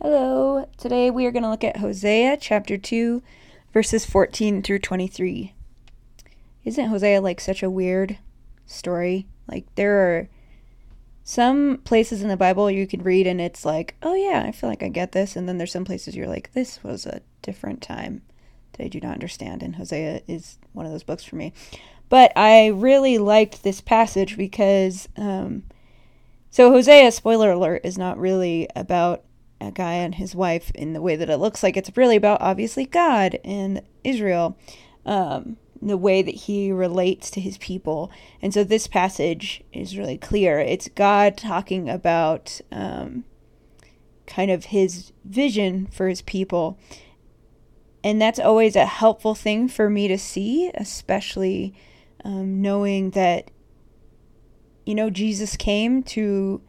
Hello. Today we are going to look at Hosea chapter 2, verses 14 through 23. Isn't Hosea like such a weird story? Like, there are some places in the Bible you can read and it's like, oh yeah, I feel like I get this. And then there's some places you're like, this was a different time that I do not understand. And Hosea is one of those books for me. But I really liked this passage because, um, so Hosea, spoiler alert, is not really about a guy and his wife in the way that it looks like it's really about obviously God and Israel, um, the way that he relates to his people. And so this passage is really clear. It's God talking about um, kind of his vision for his people. And that's always a helpful thing for me to see, especially um, knowing that, you know, Jesus came to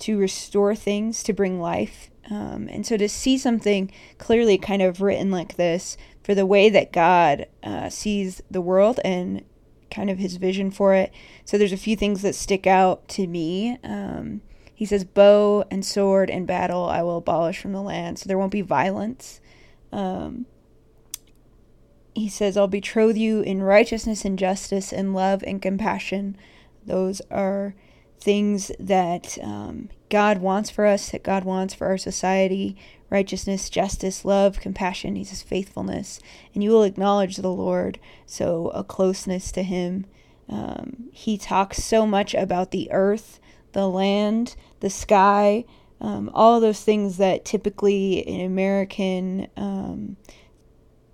to restore things, to bring life um, and so to see something clearly kind of written like this for the way that God uh, sees the world and kind of his vision for it. So there's a few things that stick out to me. Um, he says, Bow and sword and battle I will abolish from the land. So there won't be violence. Um, he says, I'll betroth you in righteousness and justice and love and compassion. Those are things that um, God wants for us, that God wants for our society righteousness, justice, love, compassion. He says faithfulness. And you will acknowledge the Lord. So a closeness to Him. Um, he talks so much about the earth, the land, the sky, um, all those things that typically in American um,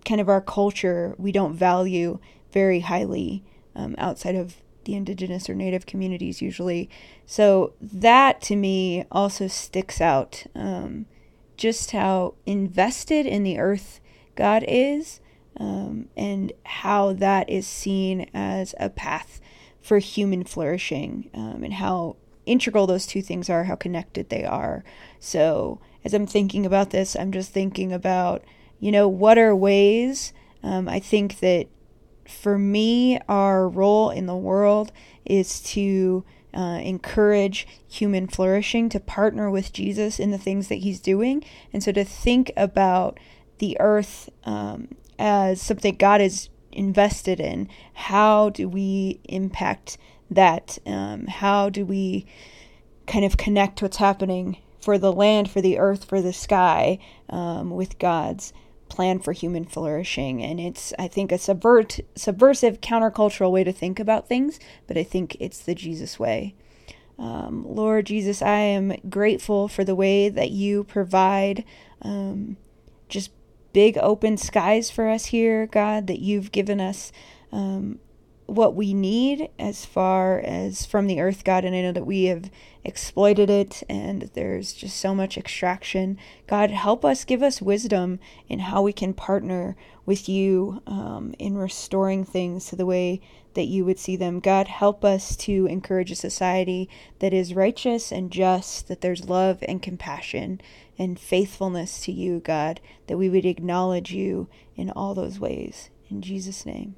kind of our culture we don't value very highly um, outside of the indigenous or native communities usually. So that to me also sticks out. Um, just how invested in the earth God is, um, and how that is seen as a path for human flourishing, um, and how integral those two things are, how connected they are. So as I'm thinking about this, I'm just thinking about, you know, what are ways um, I think that for me, our role in the world is to uh, encourage human flourishing, to partner with Jesus in the things that he's doing. And so to think about the earth um, as something God is invested in, how do we impact that? Um, how do we kind of connect what's happening for the land, for the earth, for the sky um, with God's? Plan for human flourishing. And it's, I think, a subvert, subversive, countercultural way to think about things, but I think it's the Jesus way. Um, Lord Jesus, I am grateful for the way that you provide um, just big open skies for us here, God, that you've given us um, what we need as far as from the earth, God. And I know that we have exploited it and there's just so much extraction. God, help us, give us wisdom in how we can partner with you um, in restoring things to the way that you would see them. God, help us to encourage a society that is righteous and just, that there's love and compassion and faithfulness to you, God, that we would acknowledge you in all those ways. In Jesus' name.